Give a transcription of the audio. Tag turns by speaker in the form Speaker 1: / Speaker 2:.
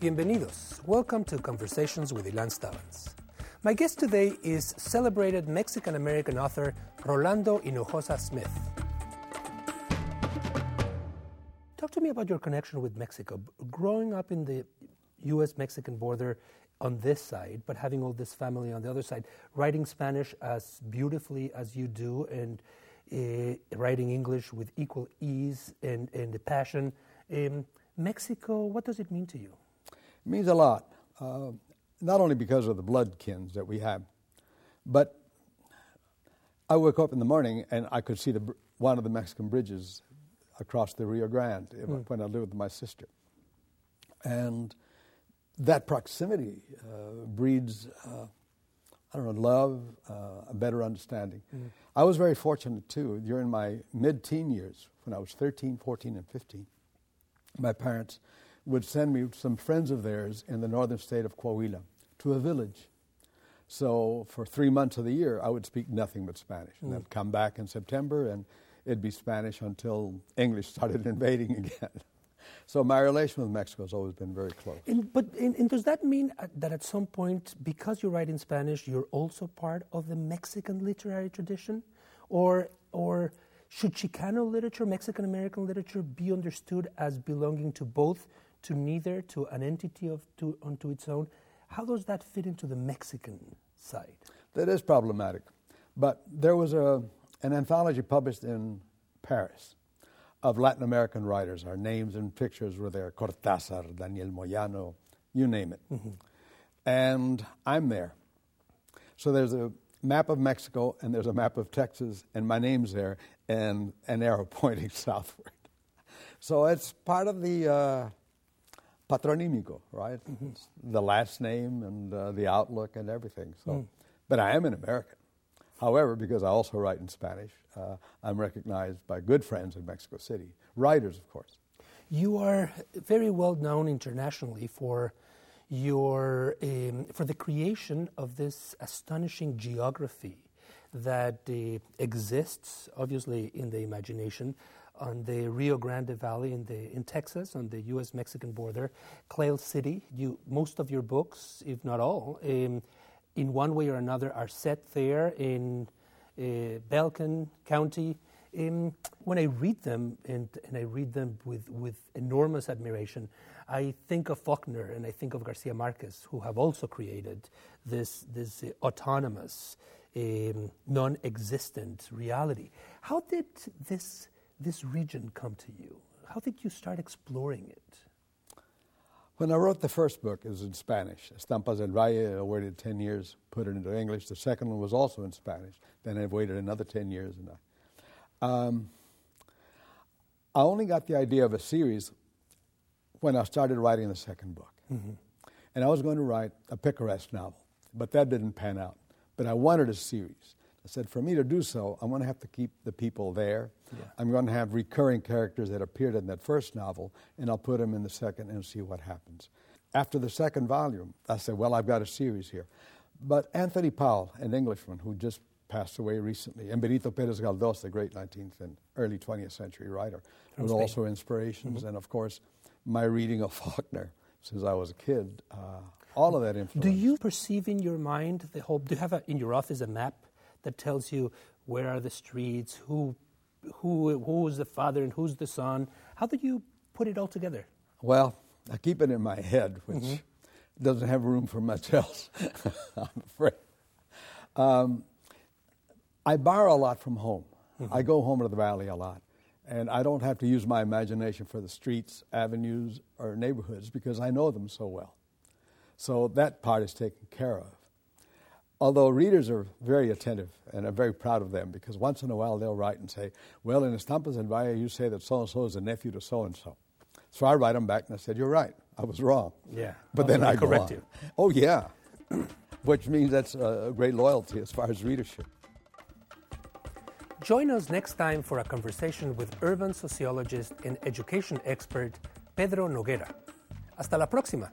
Speaker 1: Bienvenidos. Welcome to Conversations with Ilan Stavans. My guest today is celebrated Mexican American author Rolando Hinojosa Smith. Talk to me about your connection with Mexico. Growing up in the US Mexican border on this side, but having all this family on the other side, writing Spanish as beautifully as you do, and uh, writing English with equal ease and, and passion. Um, Mexico, what does it mean to you?
Speaker 2: It means a lot, uh, not only because of the bloodkins that we have, but I woke up in the morning and I could see the, one of the Mexican bridges across the Rio Grande mm. when I lived with my sister. And that proximity uh, breeds, uh, I don't know, love, uh, a better understanding. Mm. I was very fortunate too. During my mid teen years, when I was 13, 14, and 15, my parents would send me some friends of theirs in the northern state of Coahuila to a village. So for three months of the year, I would speak nothing but Spanish. And mm. then come back in September, and it'd be Spanish until English started invading again. So my relation with Mexico has always been very close.
Speaker 1: And, but and, and does that mean uh, that at some point, because you write in Spanish, you're also part of the Mexican literary tradition, or or should Chicano literature, Mexican American literature, be understood as belonging to both, to neither, to an entity of to unto its own? How does that fit into the Mexican side?
Speaker 2: That is problematic, but there was a an anthology published in Paris of Latin American writers. Our names and pictures were there Cortázar, Daniel Moyano, you name it. Mm-hmm. And I'm there. So there's a map of Mexico and there's a map of Texas, and my name's there, and an arrow pointing southward. So it's part of the uh, patronímico, right? Mm-hmm. The last name and uh, the outlook and everything. So, mm. But I am an American. However, because I also write in Spanish, uh, I'm recognized by good friends in Mexico City, writers, of course.
Speaker 1: You are very well known internationally for your um, for the creation of this astonishing geography that uh, exists, obviously, in the imagination on the Rio Grande Valley in the in Texas, on the U.S.-Mexican border, Klail City. You most of your books, if not all. Um, in one way or another, are set there in uh, Belken County. Um, when I read them, and, and I read them with, with enormous admiration, I think of Faulkner and I think of Garcia Marquez, who have also created this, this uh, autonomous, um, non existent reality. How did this, this region come to you? How did you start exploring it?
Speaker 2: When I wrote the first book, it was in Spanish. Estampas del Valle, I waited 10 years, put it into English. The second one was also in Spanish. Then I waited another 10 years. And I, um, I only got the idea of a series when I started writing the second book. Mm-hmm. And I was going to write a picaresque novel, but that didn't pan out. But I wanted a series. I said, for me to do so, I'm going to have to keep the people there. Yeah. I'm going to have recurring characters that appeared in that first novel, and I'll put them in the second and see what happens. After the second volume, I said, well, I've got a series here. But Anthony Powell, an Englishman who just passed away recently, and Benito Perez Galdós, the great 19th and early 20th century writer, was also inspirations. Mm-hmm. And of course, my reading of Faulkner since I was a kid, uh, all of that influence.
Speaker 1: Do you perceive in your mind the whole, do you have a, in your office a map that tells you where are the streets, who, who, who's the father and who's the son. How did you put it all together?
Speaker 2: Well, I keep it in my head, which mm-hmm. doesn't have room for much else, I'm afraid. Um, I borrow a lot from home. Mm-hmm. I go home to the valley a lot. And I don't have to use my imagination for the streets, avenues, or neighborhoods because I know them so well. So that part is taken care of. Although readers are very attentive and I'm very proud of them because once in a while they'll write and say, Well, in Estampas del Valle, you say that so and so is a nephew to so and so. So I write them back and I said, You're right, I was wrong.
Speaker 1: Yeah.
Speaker 2: But then I
Speaker 1: correct you.
Speaker 2: Oh, yeah. Which means that's a great loyalty as far as readership.
Speaker 1: Join us next time for a conversation with urban sociologist and education expert Pedro Noguera. Hasta la próxima.